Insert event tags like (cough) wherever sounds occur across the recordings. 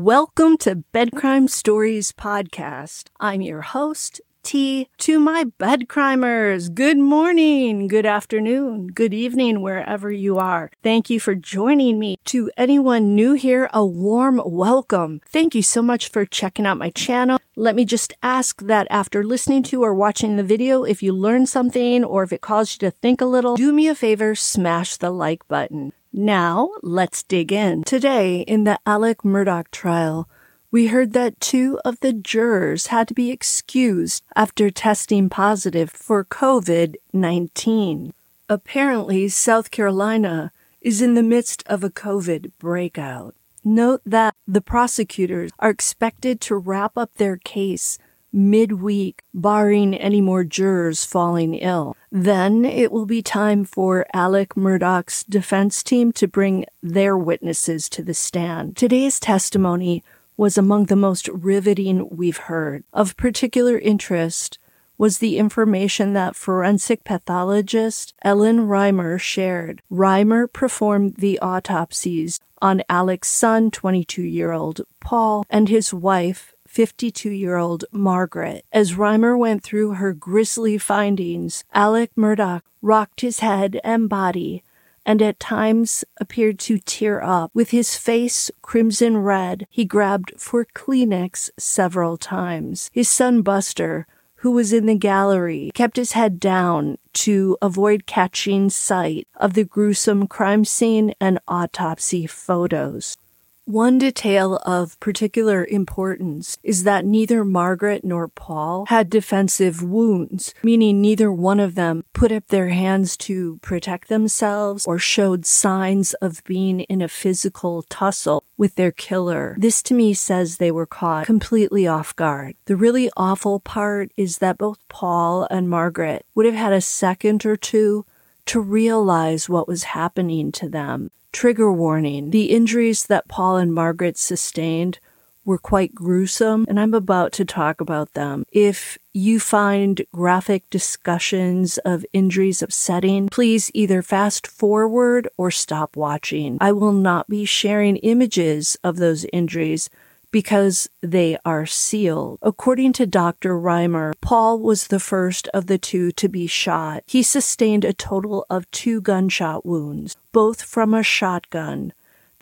Welcome to Bedcrime Stories Podcast. I'm your host, T. To my bedcrimers, good morning, good afternoon, good evening, wherever you are. Thank you for joining me. To anyone new here, a warm welcome. Thank you so much for checking out my channel. Let me just ask that after listening to or watching the video, if you learned something or if it caused you to think a little, do me a favor, smash the like button. Now, let's dig in. Today, in the Alec Murdaugh trial, we heard that two of the jurors had to be excused after testing positive for COVID 19. Apparently, South Carolina is in the midst of a COVID breakout. Note that the prosecutors are expected to wrap up their case midweek, barring any more jurors falling ill. Then it will be time for Alec Murdaugh's defense team to bring their witnesses to the stand. Today's testimony was among the most riveting we've heard. Of particular interest was the information that forensic pathologist Ellen Riemer shared. Riemer performed the autopsies on Alec's son, 22 year old Paul, and his wife, 52 year old Margaret. As Riemer went through her grisly findings, Alec Murdaugh rocked his head and body and at times appeared to tear up. With his face crimson red, he grabbed for Kleenex several times. His son Buster, who was in the gallery, kept his head down to avoid catching sight of the gruesome crime scene and autopsy photos. One detail of particular importance is that neither Margaret nor Paul had defensive wounds, meaning neither one of them put up their hands to protect themselves or showed signs of being in a physical tussle with their killer. This to me says they were caught completely off guard. The really awful part is that both Paul and Margaret would have had a second or two to realize what was happening to them. Trigger warning. The injuries that Paul and Margaret sustained were quite gruesome, and I'm about to talk about them. If you find graphic discussions of injuries upsetting, please either fast forward or stop watching. I will not be sharing images of those injuries because they are sealed. According to Dr. Riemer, Paul was the first of the two to be shot. He sustained a total of two gunshot wounds, both from a shotgun.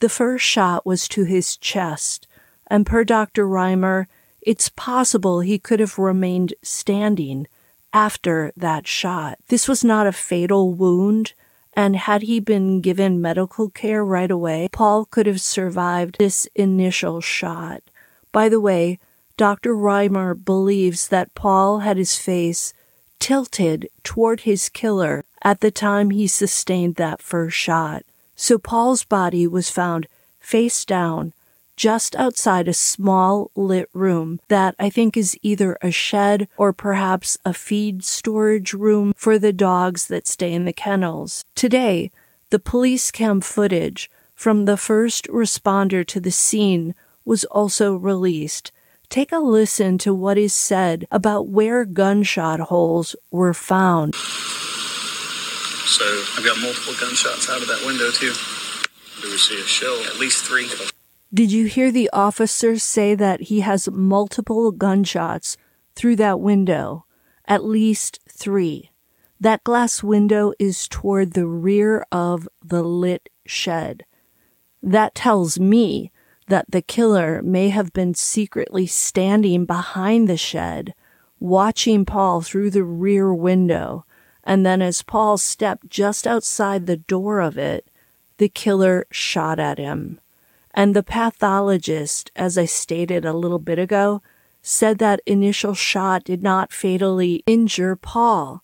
The first shot was to his chest, and per Dr. Riemer, it's possible he could have remained standing after that shot. This was not a fatal wound, and had he been given medical care right away, Paul could have survived this initial shot. By the way, Dr. Riemer believes that Paul had his face tilted toward his killer at the time he sustained that first shot. So Paul's body was found face down just outside a small lit room that I think is either a shed or perhaps a feed storage room for the dogs that stay in the kennels. Today, the police cam footage from the first responder to the scene was also released. Take a listen to what is said about where gunshot holes were found. So I've got multiple gunshots out of that window too. Do we see a shell? At least three. Did you hear the officer say that he has multiple gunshots through that window? At least three. That glass window is toward the rear of the lit shed. That tells me that the killer may have been secretly standing behind the shed, watching Paul through the rear window. And then as Paul stepped just outside the door of it, the killer shot at him. And the pathologist, as I stated a little bit ago, said that initial shot did not fatally injure Paul.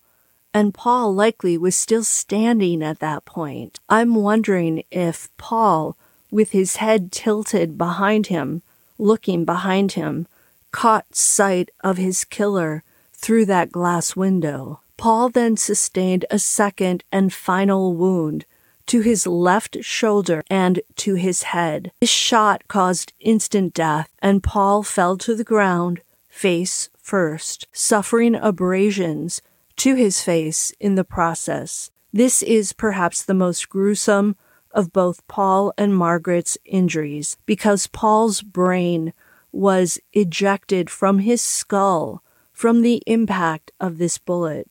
And Paul likely was still standing at that point. I'm wondering if Paul, with his head tilted behind him, looking behind him, caught sight of his killer through that glass window. Paul then sustained a second and final wound to his left shoulder and to his head. This shot caused instant death, and Paul fell to the ground, face first, suffering abrasions to his face in the process. This is perhaps the most gruesome of both Paul and Margaret's injuries because Paul's brain was ejected from his skull from the impact of this bullet.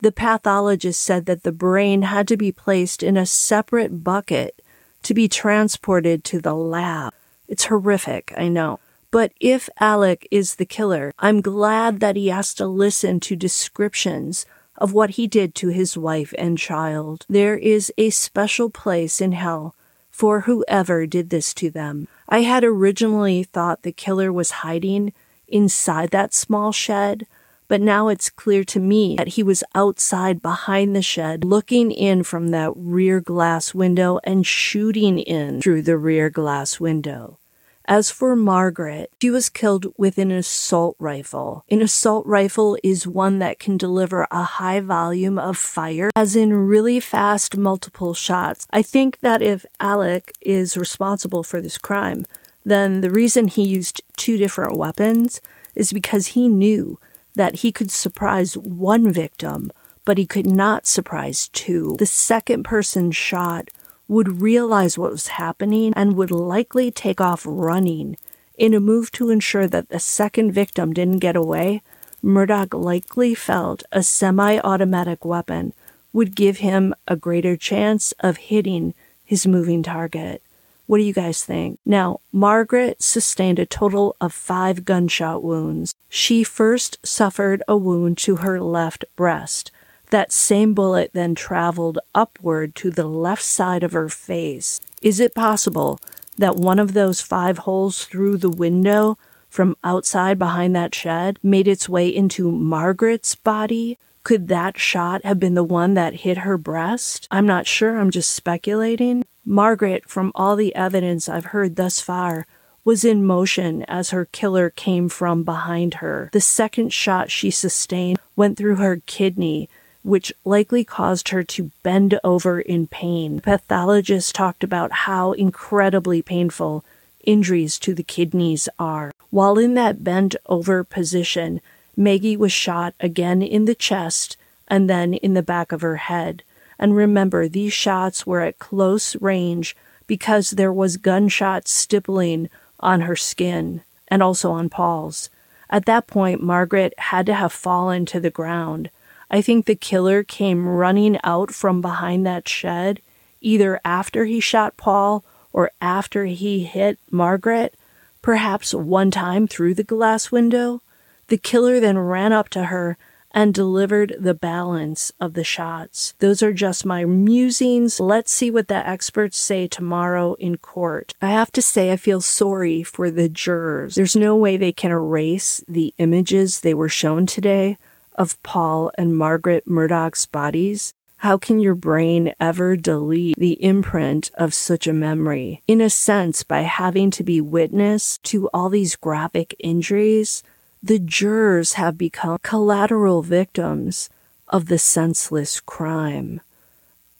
The pathologist said that the brain had to be placed in a separate bucket to be transported to the lab. It's horrific, I know. But if Alec is the killer, I'm glad that he has to listen to descriptions of what he did to his wife and child. There is a special place in hell for whoever did this to them. I had originally thought the killer was hiding inside that small shed, but now it's clear to me that he was outside behind the shed, looking in from that rear glass window and shooting in through the rear glass window. As for Margaret, she was killed with an assault rifle. An assault rifle is one that can deliver a high volume of fire, as in really fast multiple shots. I think that if Alec is responsible for this crime, then the reason he used two different weapons is because he knew that he could surprise one victim, but he could not surprise two. The second person shot would realize what was happening and would likely take off running. In a move to ensure that the second victim didn't get away, Murdaugh likely felt a semi automatic weapon would give him a greater chance of hitting his moving target. What do you guys think? Now, Margaret sustained a total of five gunshot wounds. She first suffered a wound to her left breast. That same bullet then traveled upward to the left side of her face. Is it possible that one of those five holes through the window from outside behind that shed made its way into Margaret's body? Could that shot have been the one that hit her breast? I'm not sure, I'm just speculating. Margaret, from all the evidence I've heard thus far, was in motion as her killer came from behind her. The second shot she sustained went through her kidney, which likely caused her to bend over in pain. Pathologists talked about how incredibly painful injuries to the kidneys are. While in that bent over position, Maggie was shot again in the chest and then in the back of her head. And remember, these shots were at close range because there was gunshot stippling on her skin and also on Paul's. At that point, Margaret had to have fallen to the ground. I think the killer came running out from behind that shed, either after he shot Paul or after he hit Margaret, perhaps one time through the glass window. The killer then ran up to her and delivered the balance of the shots. Those are just my musings. Let's see what the experts say tomorrow in court. I have to say, I feel sorry for the jurors. There's no way they can erase the images they were shown today of Paul and Margaret Murdaugh's bodies, how can your brain ever delete the imprint of such a memory? In a sense, by having to be witness to all these graphic injuries, the jurors have become collateral victims of the senseless crime.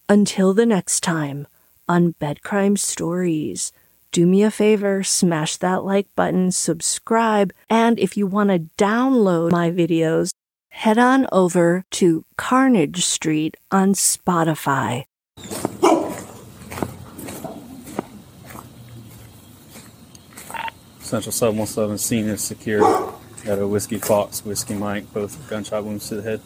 Until the next time on Bed Crime Stories, do me a favor, smash that like button, subscribe, and if you want to download my videos, head on over to Carnage Street on Spotify. Central 717 scene is secured. Got a Whiskey Fox, Whiskey Mike, both gunshot wounds to the head.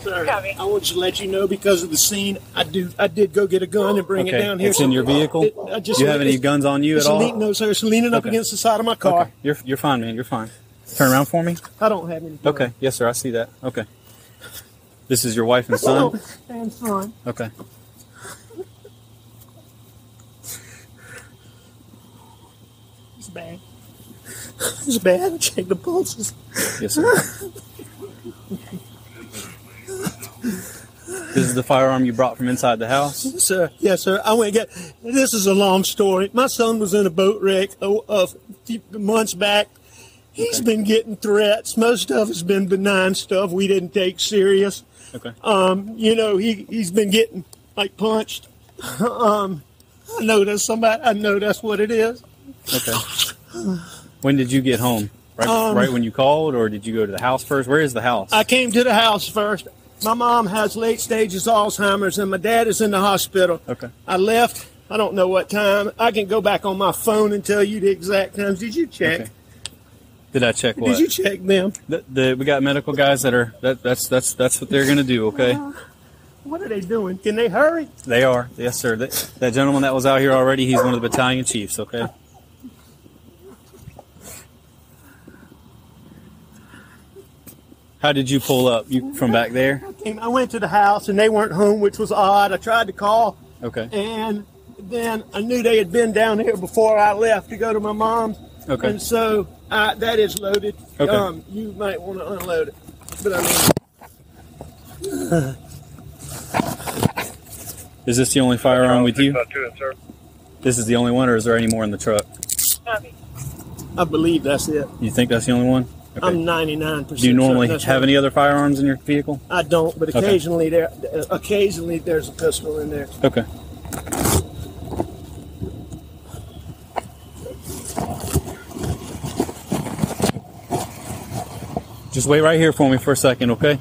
Sir, I want to let you know because of the scene, I do. I did go get a gun and bring it down here. it's in your vehicle? It- I just- Do you have any guns on you at all? lean- no, sir. It's leaning up Okay. against the side of my car. Okay, you're you're fine, man. You're fine. Turn around for me. I don't have any. guns. Okay, yes, sir. I see that. Okay. This is your wife and son. and (laughs) son. Okay. It's bad. (laughs) It's bad. Check the pulses. Yes, sir. this is the firearm you brought from inside the house. Yes, sir. Yes, sir. I went and get. This is a long story. My son was in a boat wreck a few months back. He's been getting threats. Most of it's been benign stuff we didn't take serious. Okay. Um, you know, he he's been getting like punched. (laughs) um, I know that's somebody. I know that's what it is. Okay. (laughs) When did you get home? Right, right when you called, or did you go to the house first? Where is the house? Um, I came to the house first. My mom has late stages Alzheimer's, and my dad is in the hospital. Okay. I left. I don't know what time. I can go back on my phone and tell you the exact times. Did you check? Okay. Did I check what? Did you check them? The, the, we got medical guys that are that, that's that's that's what they're gonna do. Okay, What are they doing? Can they hurry? they are. Yes, sir. That, that gentleman that was out here already, he's one of the battalion chiefs. Okay. How did you pull up? You from back there? I, Came- I went to the house and they weren't home, which was odd. I tried to call, Okay. and then I knew they had been down here before I left to go to my mom's. Okay. And so uh, that is loaded. Okay. Um, you might want to unload it. But I mean, Is this the only firearm with you? About two sir. This is the only one, or is there any more in the truck? I believe that's it. You think that's the only one? Okay. I'm 99%. Do you normally certain have right. any other firearms in your vehicle? I don't, but Okay. occasionally there, occasionally there's a pistol in there. Okay. Just wait right here for me for a second, okay?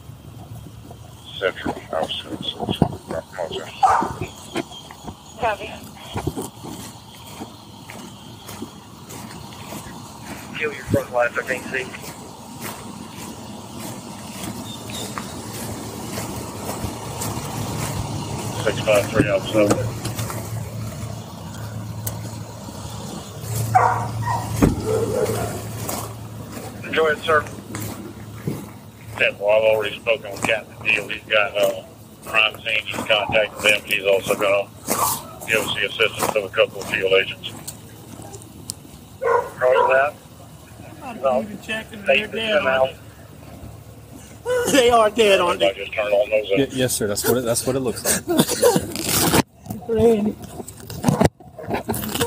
Central House. Moser. Copy. Kill your front lights, I can't see. Six five three out seven. Enjoy it, sir. Yeah, well, I've already spoken with Captain Deal. He's got uh, crime scene. He's contacted them. He's also going to give us the assistance of a couple of field agents. Roger that. I'm No. even checking. Eight They're to dead. ten out. aren't they? (laughs) They are dead, aren't they? just turned all those uh, Y- yes, sir. That's what it, that's what it looks like. Randy.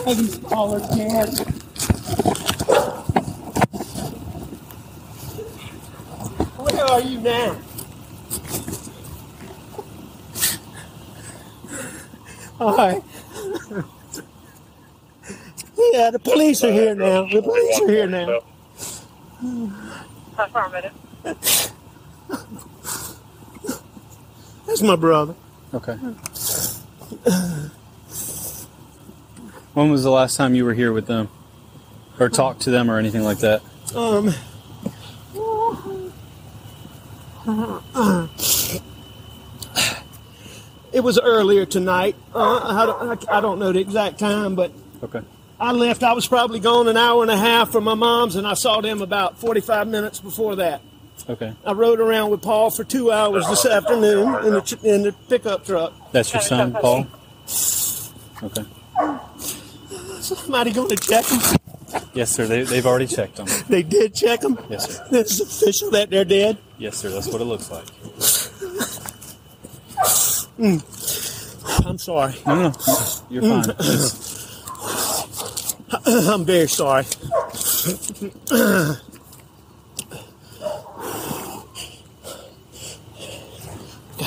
He's smaller dead. Where are you now? All right. Yeah, the police are here now. The police are here now. Affirmative. (laughs) That's my brother. Okay. When was the last time you were here with them, or talked to them, or anything like that? Um. It was earlier tonight. Uh, I, don't, I don't know the exact time, but Okay. I left. I was probably gone an hour and a half from my mom's, and I saw them about 45 minutes before that. Okay. I rode around with Paul for two hours this afternoon in the, ch- in the pickup truck. That's your son, Paul. Okay. Somebody going to check them? Yes, sir. They, they've already checked them. They did check them. Yes, sir. This is official that they're dead. Yes, sir. That's what it looks like. Hmm. I'm sorry. No, no. You're fine. Hmm. It's- I'm very sorry.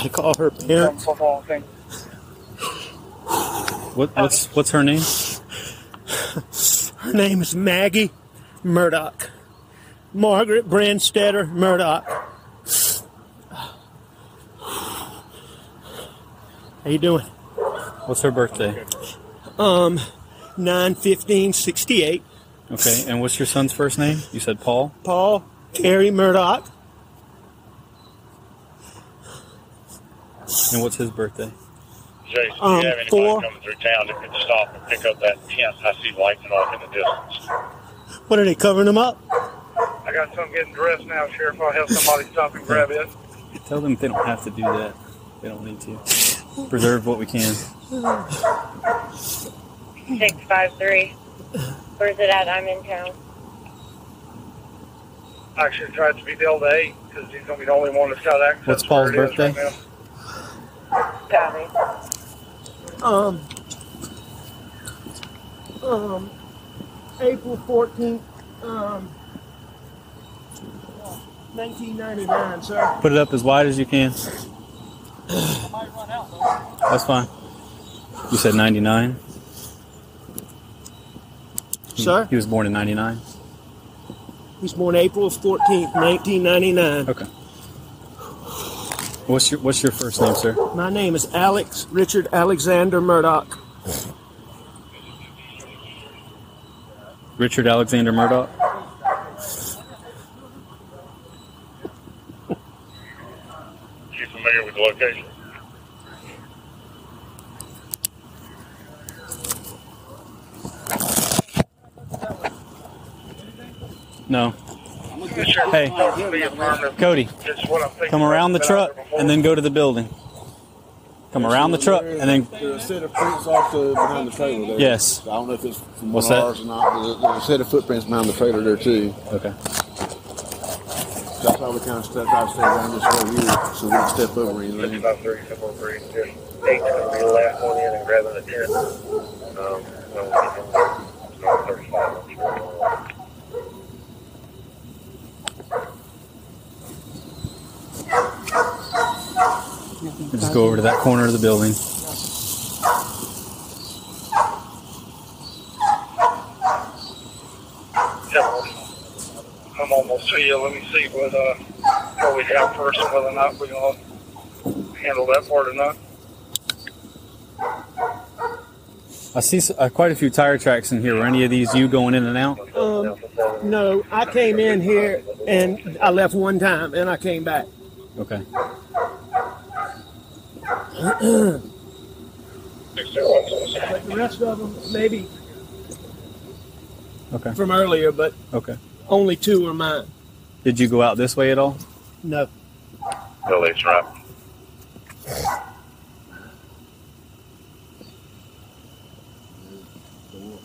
Gotta call her parents. Football thing. what, what's what's her name? Her name is Maggie Murdaugh. Margaret Branstetter Murdaugh. How you doing? What's her birthday? Um, 91568. Okay. And what's your son's first name? You said Paul. Paul Terry Murdaugh. And what's his birthday? Jason, Um, do you have anybody four. coming through town that could stop and pick up that tent? I see lighting off in the distance. What are they covering them up? I got some getting dressed now, Sheriff. I'll have somebody stop and grab it. Tell them they don't have to do that. They don't need to. Preserve what we can. 653. Where's it at? I'm in town. I should try to be Delta 8 because he's going to be the only one that's got access. What's Paul's where it is birthday? right now. Um, um, April 14th, um, 1999, sir. Put it up as wide as you can. That's fine. You said 99? Sir? He was born in 99? He was born April 14th, 1999. Okay. What's your What's your first name, sir? My name is Alex Richard Alexander Murdaugh. Richard Alexander Murdaugh. You familiar with the location? No. Sure. Hey. Affirmative. Cody, It's what I'm thinking come around the truck and then go to the building. Come around the truck and then. There's a set of prints off the behind the trailer there. Yes. I don't know if it's from What's one that? ours or not, but there- there's a set of footprints behind the trailer there too. Okay. That's why we kind of stepped out, stay around this way here, so we don't step over anything. Fifty-five three, four three. Just eight's gonna be the last one in and grabbing the ten. Um, when we get from there, it's thirty-five. Just go over to that corner of the building. Yeah, I'm almost to you. Let me see what, uh, what we have first and whether or not we're gonna handle that part or not. I see uh, quite a few tire tracks in here. Were any of these you going in and out? Um, no, I came in here and I left one time and I came back. Okay. But the rest of them, maybe Okay. from earlier, but Okay. only two are mine. Did you go out this way at all? No. No, that's right.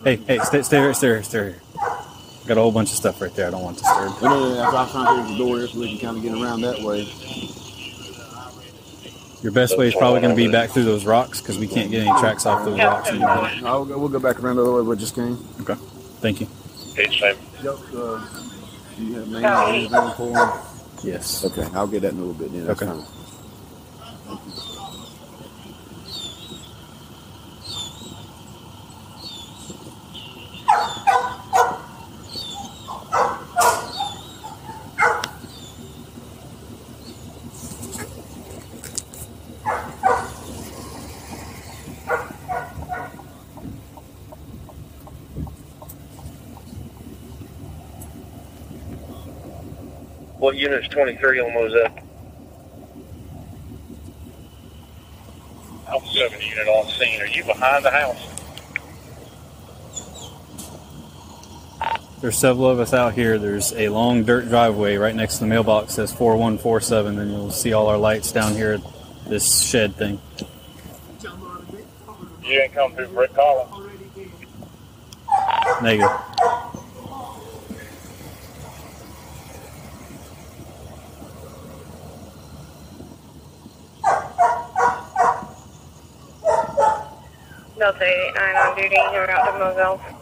Hey, hey, stay, stay here, stay here, stay here. Got a whole bunch of stuff right there. I don't want disturbed. And then after I was trying to figure the door there so we can kind of get around that way. Your best way is probably going to be back through those rocks because we can't get any tracks off those rocks anymore. I'll go, we'll go back around the other way we just came. Okay. Thank you. Each time. Yep. Uh, do you have names or anything for them? Yes. Okay, I'll get that in a little bit then. That's Okay. fine. Unit's twenty-three on those uh, up? Alpha seven unit on scene. Are you behind the house? There's several of us out here. There's a long dirt driveway right next to the mailbox says 4147. and you'll see all our lights down here at this shed thing. You didn't come through Brick Hollow. Negative. 89 on duty, here route to Moselle.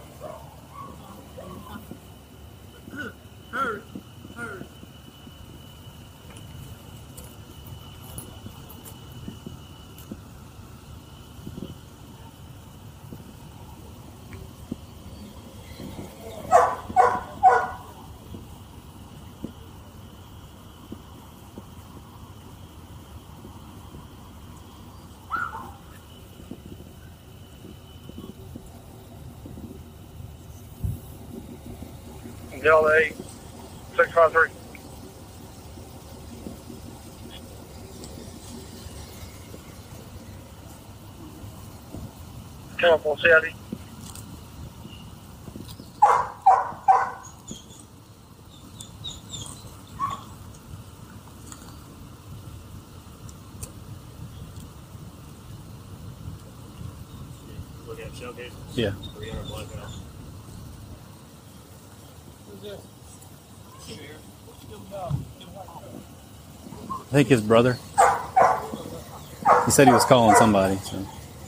Delta eight, six five three. Careful, Sandy. Yeah. I think his brother. He said he was calling somebody. So.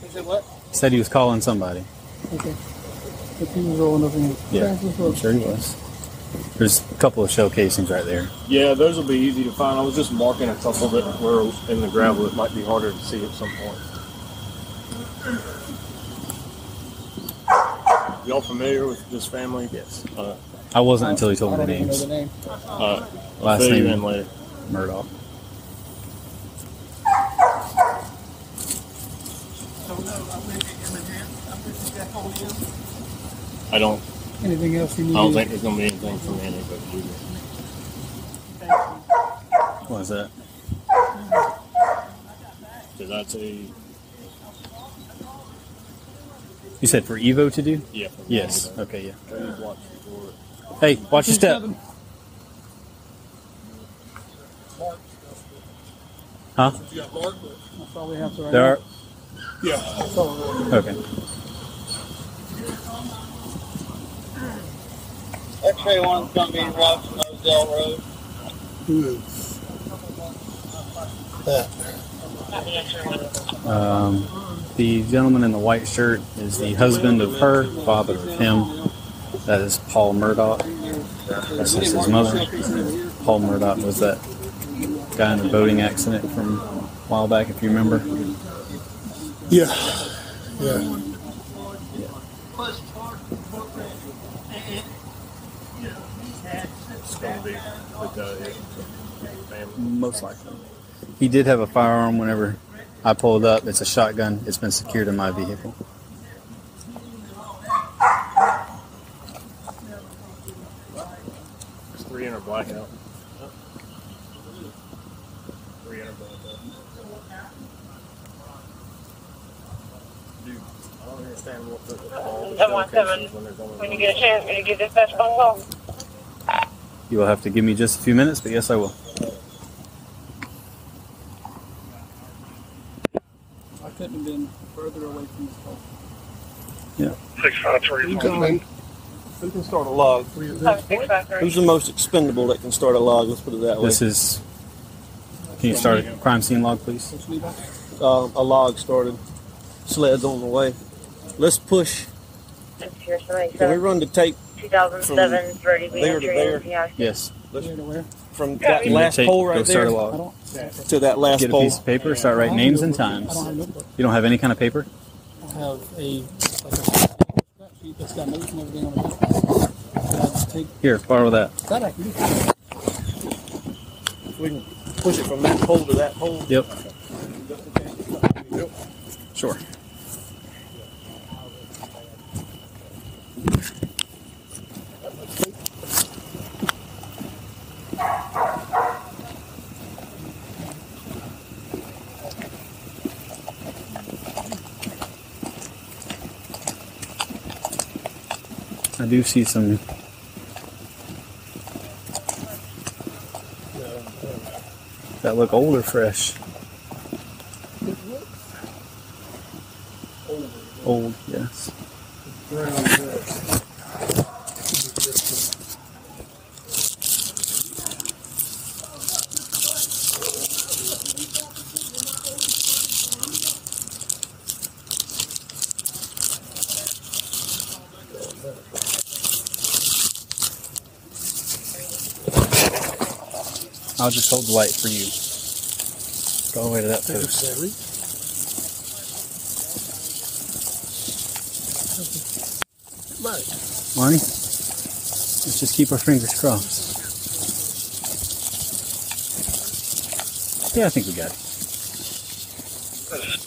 He said what? He said he was calling somebody. Okay. If he was rolling up in here. Yeah, I'm sure he was. There's a couple of shell casings right there. Yeah, those will be easy to find. I was just marking a couple that were in the gravel. It might be harder to see at some point. Y'all familiar with this family? Yes. Uh, I wasn't until he told me the names. name. Uh, Last name in later. Murdaugh. I don't. Anything else you I don't think there's gonna be anything from anybody either. you. What's that? Did I say You said for Evo to do? yeah. for Yes. Okay. Yeah. Watch. Hey, watch your step. Huh? That's all we have to There are. Yeah. That's all we're Okay. X-ray one's gonna be right from Moselle Road. Um, the gentleman in the white shirt is the husband of her, father of him. That is Paul Murdaugh. That's just his mother. Paul Murdaugh was that guy in the boating accident from a while back, if you remember. Yeah. Yeah. It's gonna be the guy here. Family. Most likely. He did have a firearm whenever I pulled up. It's a shotgun. It's been secured in my vehicle. There's three in our blackout. Three in our blackout. Dude, I don't understand what the. all the Seven one shell seven. cases when there's only When you get a chance, can you give this best phone call? You will have to give me just a few minutes, but yes, I will. I couldn't have been further away from this call. Six five three. Who can, who can start a log? Seven six five three. Who's the most expendable that can start a log? Let's put it that way. This is. Can you start a crime scene log, please? What's Levi? Um, a log started. Sleds on the way. Let's push. Can we run the tape 2007 Birdie there to there? Yes. Let's, Here to where? from that Give last tape, pole Go right start there a I log. to that last Get a pole? piece of paper. Start writing names and times. Don't have a notebook. You don't have any kind of paper? I have a like a sheet that's got notes and everything on it. And I just take Here, borrow that. that I can do. We can push it from that pole to that pole. Yep. Sure. I do see some that look old or fresh. Old, yes. I'll just hold the light for you. Go all the way to that post. Money? Let's just keep our fingers crossed. Yeah, I think we got it.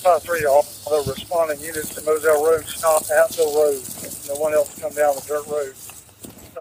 Five three, all the responding units to Moselle Road stop at the road. No one else come down the dirt road.